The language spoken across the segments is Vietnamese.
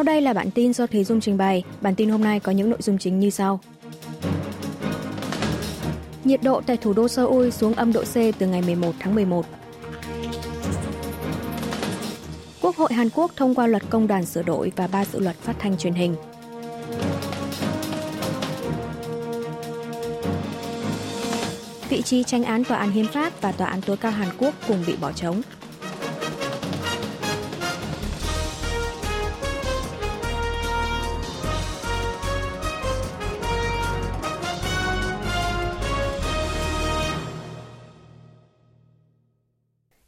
Sau đây là bản tin do Thế Dung trình bày. Bản tin hôm nay có những nội dung chính như sau. Nhiệt độ tại thủ đô Seoul xuống âm độ C từ ngày 11 tháng 11. Quốc hội Hàn Quốc thông qua luật công đoàn sửa đổi và ba dự luật phát thanh truyền hình. Vị trí tranh án tòa án hiến pháp và tòa án tối cao Hàn Quốc cùng bị bỏ trống.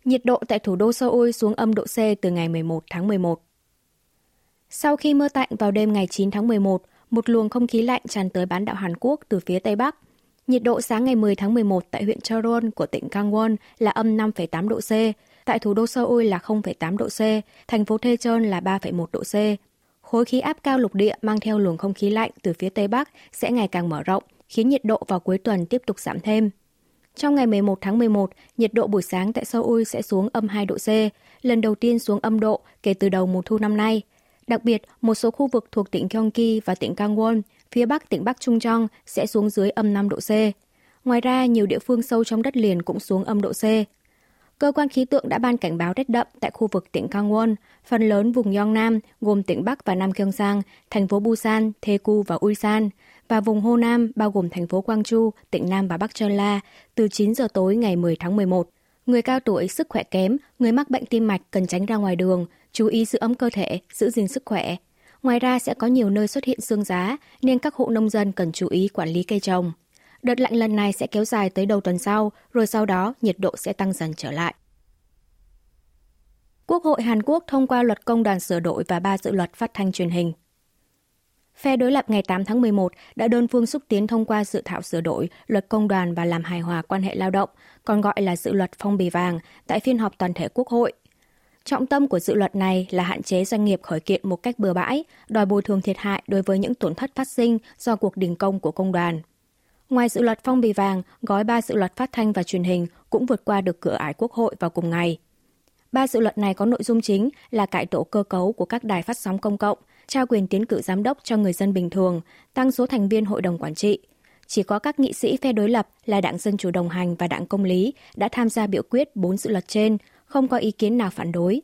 Nhiệt độ tại thủ đô Seoul xuống âm độ C từ ngày 11 tháng 11. Sau khi mưa tạnh vào đêm ngày 9 tháng 11, một luồng không khí lạnh tràn tới bán đảo Hàn Quốc từ phía Tây Bắc. Nhiệt độ sáng ngày 10 tháng 11 tại huyện Cheon của tỉnh Gangwon là âm 5,8 độ C, tại thủ đô Seoul là 0,8 độ C, thành phố Daejeon là 3,1 độ C. Khối khí áp cao lục địa mang theo luồng không khí lạnh từ phía Tây Bắc sẽ ngày càng mở rộng, khiến nhiệt độ vào cuối tuần tiếp tục giảm thêm. Trong ngày 11 tháng 11, nhiệt độ buổi sáng tại Seoul sẽ xuống âm 2 độ C, lần đầu tiên xuống âm độ kể từ đầu mùa thu năm nay. Đặc biệt, một số khu vực thuộc tỉnh Gyeonggi và tỉnh Gangwon, phía bắc tỉnh Bắc Trung Chong sẽ xuống dưới âm 5 độ C. Ngoài ra, nhiều địa phương sâu trong đất liền cũng xuống âm độ C. Cơ quan khí tượng đã ban cảnh báo rét đậm tại khu vực tỉnh Gangwon, phần lớn vùng Yongnam gồm tỉnh Bắc và Nam Gyeongsang, thành phố Busan, Daegu và Ulsan – và vùng Hồ Nam bao gồm thành phố Quang Chu, tỉnh Nam và Bắc Sơn La từ 9 giờ tối ngày 10 tháng 11. Người cao tuổi, sức khỏe kém, người mắc bệnh tim mạch cần tránh ra ngoài đường, chú ý giữ ấm cơ thể, giữ gìn sức khỏe. Ngoài ra sẽ có nhiều nơi xuất hiện sương giá nên các hộ nông dân cần chú ý quản lý cây trồng. Đợt lạnh lần này sẽ kéo dài tới đầu tuần sau, rồi sau đó nhiệt độ sẽ tăng dần trở lại. Quốc hội Hàn Quốc thông qua luật công đoàn sửa đổi và ba dự luật phát thanh truyền hình. Phe đối lập ngày 8 tháng 11 đã đơn phương xúc tiến thông qua dự thảo sửa đổi luật công đoàn và làm hài hòa quan hệ lao động, còn gọi là dự luật phong bì vàng, tại phiên họp toàn thể Quốc hội. Trọng tâm của dự luật này là hạn chế doanh nghiệp khởi kiện một cách bừa bãi, đòi bồi thường thiệt hại đối với những tổn thất phát sinh do cuộc đình công của công đoàn. Ngoài dự luật phong bì vàng, gói ba dự luật phát thanh và truyền hình cũng vượt qua được cửa ải Quốc hội vào cùng ngày. Ba dự luật này có nội dung chính là cải tổ cơ cấu của các đài phát sóng công cộng, trao quyền tiến cử giám đốc cho người dân bình thường, tăng số thành viên hội đồng quản trị. Chỉ có các nghị sĩ phe đối lập là Đảng Dân Chủ đồng hành và Đảng Công lý đã tham gia biểu quyết bốn dự luật trên, không có ý kiến nào phản đối.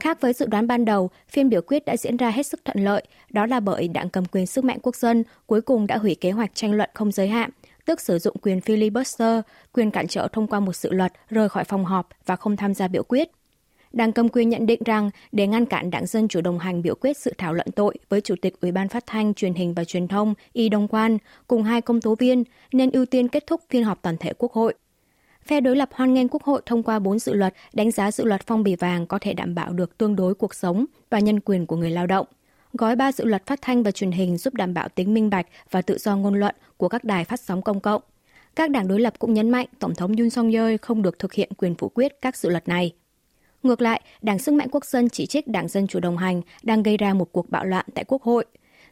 Khác với dự đoán ban đầu, phiên biểu quyết đã diễn ra hết sức thuận lợi, đó là bởi đảng cầm quyền sức mạnh quốc dân cuối cùng đã hủy kế hoạch tranh luận không giới hạn, tức sử dụng quyền filibuster, quyền cản trở thông qua một dự luật rời khỏi phòng họp và không tham gia biểu quyết. Đảng cầm quyền nhận định rằng để ngăn cản đảng Dân Chủ đồng hành biểu quyết sự thảo luận tội với Chủ tịch Ủy ban Phát thanh, Truyền hình và Truyền thông Y Đông Quan cùng hai công tố viên nên ưu tiên kết thúc phiên họp toàn thể Quốc hội. Phe đối lập hoan nghênh Quốc hội thông qua bốn dự luật đánh giá dự luật phong bì vàng có thể đảm bảo được tương đối cuộc sống và nhân quyền của người lao động. Gói ba dự luật phát thanh và truyền hình giúp đảm bảo tính minh bạch và tự do ngôn luận của các đài phát sóng công cộng. Các đảng đối lập cũng nhấn mạnh Tổng thống Yoon song yeol không được thực hiện quyền phủ quyết các dự luật này. Ngược lại, Đảng Sức mạnh Quốc dân chỉ trích Đảng Dân Chủ đồng hành đang gây ra một cuộc bạo loạn tại Quốc hội.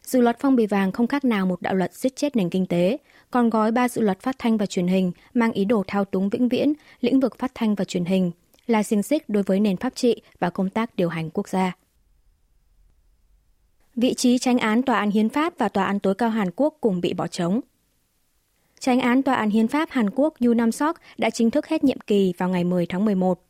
Dự luật phong bì vàng không khác nào một đạo luật giết chết nền kinh tế, còn gói ba dự luật phát thanh và truyền hình mang ý đồ thao túng vĩnh viễn lĩnh vực phát thanh và truyền hình là xiềng xích đối với nền pháp trị và công tác điều hành quốc gia. Vị trí tranh án Tòa án Hiến pháp và Tòa án tối cao Hàn Quốc cùng bị bỏ trống. Tranh án Tòa án Hiến pháp Hàn Quốc Yu Nam Sok đã chính thức hết nhiệm kỳ vào ngày 10 tháng 11.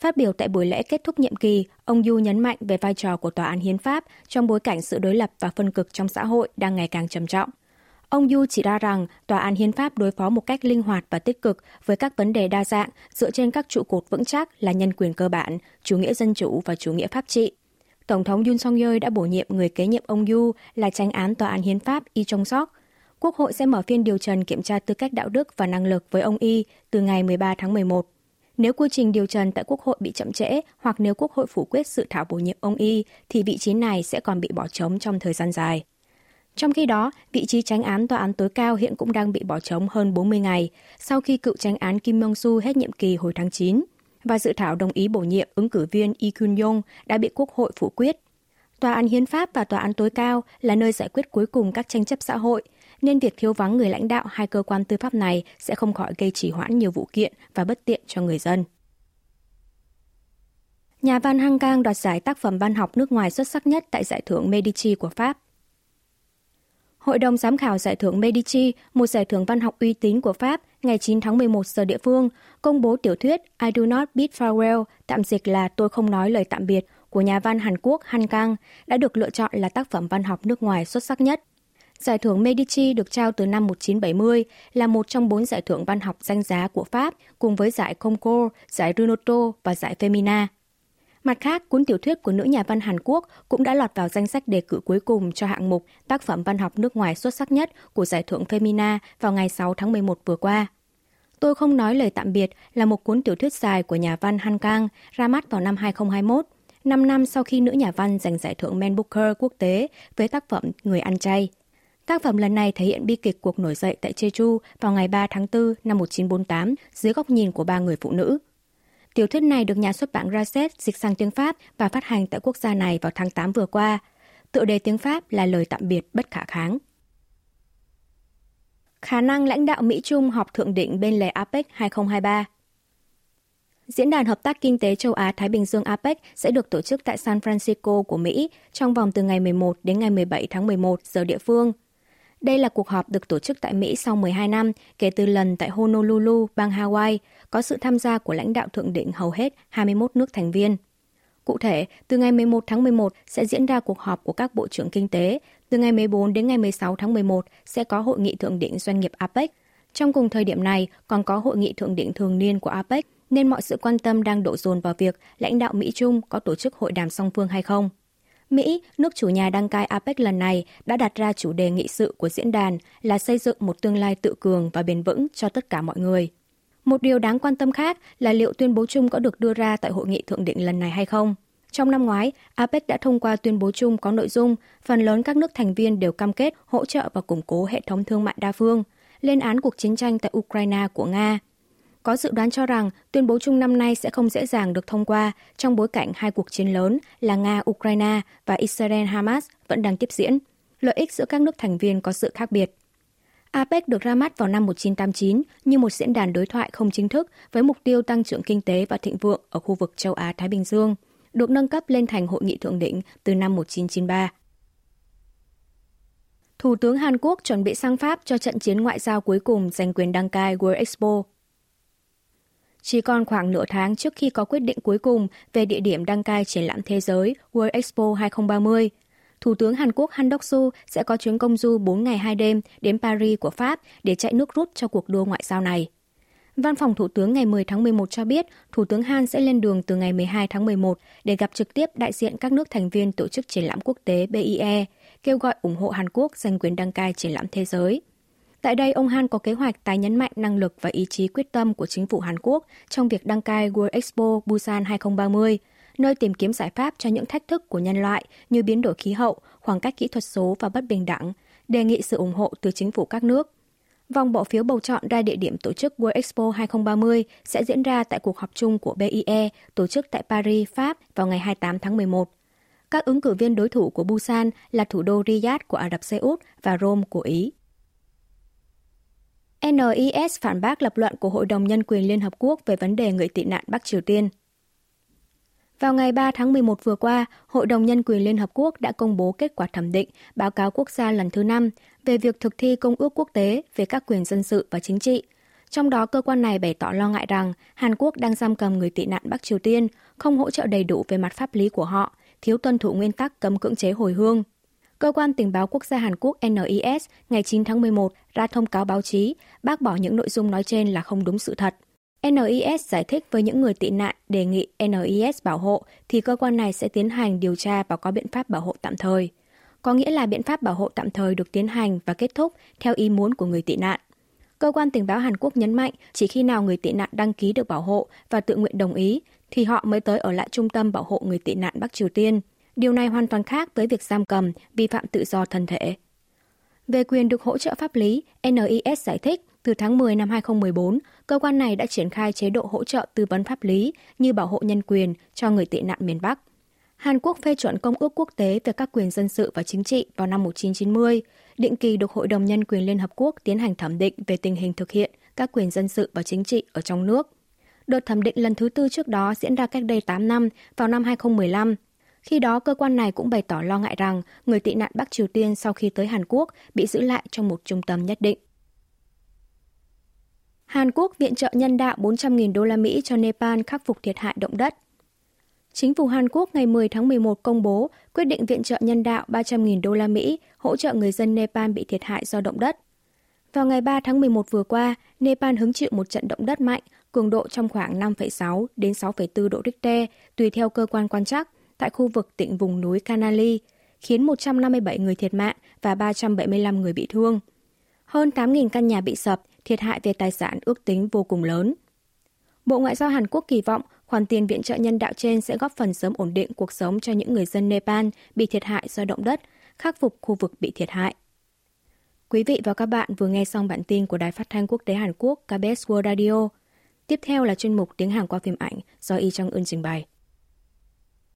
Phát biểu tại buổi lễ kết thúc nhiệm kỳ, ông Yu nhấn mạnh về vai trò của tòa án hiến pháp trong bối cảnh sự đối lập và phân cực trong xã hội đang ngày càng trầm trọng. Ông Yu chỉ ra rằng tòa án hiến pháp đối phó một cách linh hoạt và tích cực với các vấn đề đa dạng dựa trên các trụ cột vững chắc là nhân quyền cơ bản, chủ nghĩa dân chủ và chủ nghĩa pháp trị. Tổng thống Yoon song yeol đã bổ nhiệm người kế nhiệm ông Yu là tranh án tòa án hiến pháp Y Chong Sok. Quốc hội sẽ mở phiên điều trần kiểm tra tư cách đạo đức và năng lực với ông Y từ ngày 13 tháng 11. Nếu quy trình điều trần tại Quốc hội bị chậm trễ hoặc nếu Quốc hội phủ quyết sự thảo bổ nhiệm ông Y, thì vị trí này sẽ còn bị bỏ trống trong thời gian dài. Trong khi đó, vị trí tránh án tòa án tối cao hiện cũng đang bị bỏ trống hơn 40 ngày sau khi cựu tránh án Kim Mong Su hết nhiệm kỳ hồi tháng 9 và dự thảo đồng ý bổ nhiệm ứng cử viên Lee Kyun Yong đã bị Quốc hội phủ quyết. Tòa án hiến pháp và tòa án tối cao là nơi giải quyết cuối cùng các tranh chấp xã hội – nên việc thiếu vắng người lãnh đạo hai cơ quan tư pháp này sẽ không khỏi gây trì hoãn nhiều vụ kiện và bất tiện cho người dân. Nhà văn Hang Kang đoạt giải tác phẩm văn học nước ngoài xuất sắc nhất tại giải thưởng Medici của Pháp. Hội đồng giám khảo giải thưởng Medici, một giải thưởng văn học uy tín của Pháp, ngày 9 tháng 11 giờ địa phương, công bố tiểu thuyết I Do Not Bid Farewell, tạm dịch là Tôi không nói lời tạm biệt, của nhà văn Hàn Quốc Han Kang đã được lựa chọn là tác phẩm văn học nước ngoài xuất sắc nhất. Giải thưởng Medici được trao từ năm 1970, là một trong bốn giải thưởng văn học danh giá của Pháp, cùng với giải Concours, giải Runoto và giải Femina. Mặt khác, cuốn tiểu thuyết của nữ nhà văn Hàn Quốc cũng đã lọt vào danh sách đề cử cuối cùng cho hạng mục tác phẩm văn học nước ngoài xuất sắc nhất của giải thưởng Femina vào ngày 6 tháng 11 vừa qua. Tôi không nói lời tạm biệt là một cuốn tiểu thuyết dài của nhà văn Han Kang ra mắt vào năm 2021, 5 năm sau khi nữ nhà văn giành giải thưởng Man Booker quốc tế với tác phẩm Người ăn chay. Tác phẩm lần này thể hiện bi kịch cuộc nổi dậy tại Jeju vào ngày 3 tháng 4 năm 1948 dưới góc nhìn của ba người phụ nữ. Tiểu thuyết này được nhà xuất bản Raset dịch sang tiếng Pháp và phát hành tại quốc gia này vào tháng 8 vừa qua. Tựa đề tiếng Pháp là lời tạm biệt bất khả kháng. Khả năng lãnh đạo Mỹ-Trung họp thượng đỉnh bên lề APEC 2023 Diễn đàn Hợp tác Kinh tế Châu Á-Thái Bình Dương APEC sẽ được tổ chức tại San Francisco của Mỹ trong vòng từ ngày 11 đến ngày 17 tháng 11 giờ địa phương. Đây là cuộc họp được tổ chức tại Mỹ sau 12 năm kể từ lần tại Honolulu, bang Hawaii, có sự tham gia của lãnh đạo thượng đỉnh hầu hết 21 nước thành viên. Cụ thể, từ ngày 11 tháng 11 sẽ diễn ra cuộc họp của các bộ trưởng kinh tế, từ ngày 14 đến ngày 16 tháng 11 sẽ có hội nghị thượng đỉnh doanh nghiệp APEC. Trong cùng thời điểm này còn có hội nghị thượng đỉnh thường niên của APEC, nên mọi sự quan tâm đang đổ dồn vào việc lãnh đạo Mỹ Trung có tổ chức hội đàm song phương hay không. Mỹ, nước chủ nhà đăng cai APEC lần này, đã đặt ra chủ đề nghị sự của diễn đàn là xây dựng một tương lai tự cường và bền vững cho tất cả mọi người. Một điều đáng quan tâm khác là liệu tuyên bố chung có được đưa ra tại hội nghị thượng đỉnh lần này hay không. Trong năm ngoái, APEC đã thông qua tuyên bố chung có nội dung phần lớn các nước thành viên đều cam kết hỗ trợ và củng cố hệ thống thương mại đa phương, lên án cuộc chiến tranh tại Ukraine của Nga. Có dự đoán cho rằng tuyên bố chung năm nay sẽ không dễ dàng được thông qua trong bối cảnh hai cuộc chiến lớn là Nga-Ukraine và Israel-Hamas vẫn đang tiếp diễn. Lợi ích giữa các nước thành viên có sự khác biệt. APEC được ra mắt vào năm 1989 như một diễn đàn đối thoại không chính thức với mục tiêu tăng trưởng kinh tế và thịnh vượng ở khu vực châu Á-Thái Bình Dương, được nâng cấp lên thành hội nghị thượng đỉnh từ năm 1993. Thủ tướng Hàn Quốc chuẩn bị sang Pháp cho trận chiến ngoại giao cuối cùng giành quyền đăng cai World Expo. Chỉ còn khoảng nửa tháng trước khi có quyết định cuối cùng về địa điểm đăng cai triển lãm thế giới World Expo 2030, Thủ tướng Hàn Quốc Han Đốc-su sẽ có chuyến công du 4 ngày 2 đêm đến Paris của Pháp để chạy nước rút cho cuộc đua ngoại giao này. Văn phòng Thủ tướng ngày 10 tháng 11 cho biết Thủ tướng Han sẽ lên đường từ ngày 12 tháng 11 để gặp trực tiếp đại diện các nước thành viên tổ chức triển lãm quốc tế BIE, kêu gọi ủng hộ Hàn Quốc giành quyền đăng cai triển lãm thế giới. Tại đây, ông Han có kế hoạch tái nhấn mạnh năng lực và ý chí quyết tâm của chính phủ Hàn Quốc trong việc đăng cai World Expo Busan 2030, nơi tìm kiếm giải pháp cho những thách thức của nhân loại như biến đổi khí hậu, khoảng cách kỹ thuật số và bất bình đẳng, đề nghị sự ủng hộ từ chính phủ các nước. Vòng bỏ phiếu bầu chọn ra địa điểm tổ chức World Expo 2030 sẽ diễn ra tại cuộc họp chung của BIE tổ chức tại Paris, Pháp vào ngày 28 tháng 11. Các ứng cử viên đối thủ của Busan là thủ đô Riyadh của Ả Rập Xê Út và Rome của Ý. NIS phản bác lập luận của Hội đồng Nhân quyền Liên Hợp Quốc về vấn đề người tị nạn Bắc Triều Tiên. Vào ngày 3 tháng 11 vừa qua, Hội đồng Nhân quyền Liên Hợp Quốc đã công bố kết quả thẩm định báo cáo quốc gia lần thứ 5 về việc thực thi Công ước Quốc tế về các quyền dân sự và chính trị. Trong đó, cơ quan này bày tỏ lo ngại rằng Hàn Quốc đang giam cầm người tị nạn Bắc Triều Tiên, không hỗ trợ đầy đủ về mặt pháp lý của họ, thiếu tuân thủ nguyên tắc cấm cưỡng chế hồi hương, Cơ quan tình báo quốc gia Hàn Quốc NIS ngày 9 tháng 11 ra thông cáo báo chí, bác bỏ những nội dung nói trên là không đúng sự thật. NIS giải thích với những người tị nạn, đề nghị NIS bảo hộ thì cơ quan này sẽ tiến hành điều tra và có biện pháp bảo hộ tạm thời. Có nghĩa là biện pháp bảo hộ tạm thời được tiến hành và kết thúc theo ý muốn của người tị nạn. Cơ quan tình báo Hàn Quốc nhấn mạnh, chỉ khi nào người tị nạn đăng ký được bảo hộ và tự nguyện đồng ý thì họ mới tới ở lại trung tâm bảo hộ người tị nạn Bắc Triều Tiên. Điều này hoàn toàn khác với việc giam cầm, vi phạm tự do thân thể. Về quyền được hỗ trợ pháp lý, NIS giải thích từ tháng 10 năm 2014, cơ quan này đã triển khai chế độ hỗ trợ tư vấn pháp lý như bảo hộ nhân quyền cho người tị nạn miền Bắc. Hàn Quốc phê chuẩn Công ước quốc tế về các quyền dân sự và chính trị vào năm 1990, định kỳ được Hội đồng Nhân quyền Liên Hợp Quốc tiến hành thẩm định về tình hình thực hiện các quyền dân sự và chính trị ở trong nước. Đợt thẩm định lần thứ tư trước đó diễn ra cách đây 8 năm, vào năm 2015. Khi đó, cơ quan này cũng bày tỏ lo ngại rằng người tị nạn Bắc Triều Tiên sau khi tới Hàn Quốc bị giữ lại trong một trung tâm nhất định. Hàn Quốc viện trợ nhân đạo 400.000 đô la Mỹ cho Nepal khắc phục thiệt hại động đất. Chính phủ Hàn Quốc ngày 10 tháng 11 công bố quyết định viện trợ nhân đạo 300.000 đô la Mỹ hỗ trợ người dân Nepal bị thiệt hại do động đất. Vào ngày 3 tháng 11 vừa qua, Nepal hứng chịu một trận động đất mạnh, cường độ trong khoảng 5,6 đến 6,4 độ Richter, tùy theo cơ quan quan trắc, tại khu vực tỉnh vùng núi Kanali, khiến 157 người thiệt mạng và 375 người bị thương. Hơn 8.000 căn nhà bị sập, thiệt hại về tài sản ước tính vô cùng lớn. Bộ Ngoại giao Hàn Quốc kỳ vọng khoản tiền viện trợ nhân đạo trên sẽ góp phần sớm ổn định cuộc sống cho những người dân Nepal bị thiệt hại do động đất, khắc phục khu vực bị thiệt hại. Quý vị và các bạn vừa nghe xong bản tin của Đài Phát thanh Quốc tế Hàn Quốc KBS World Radio. Tiếp theo là chuyên mục tiếng Hàn qua phim ảnh do Y Trong Ưn trình bày.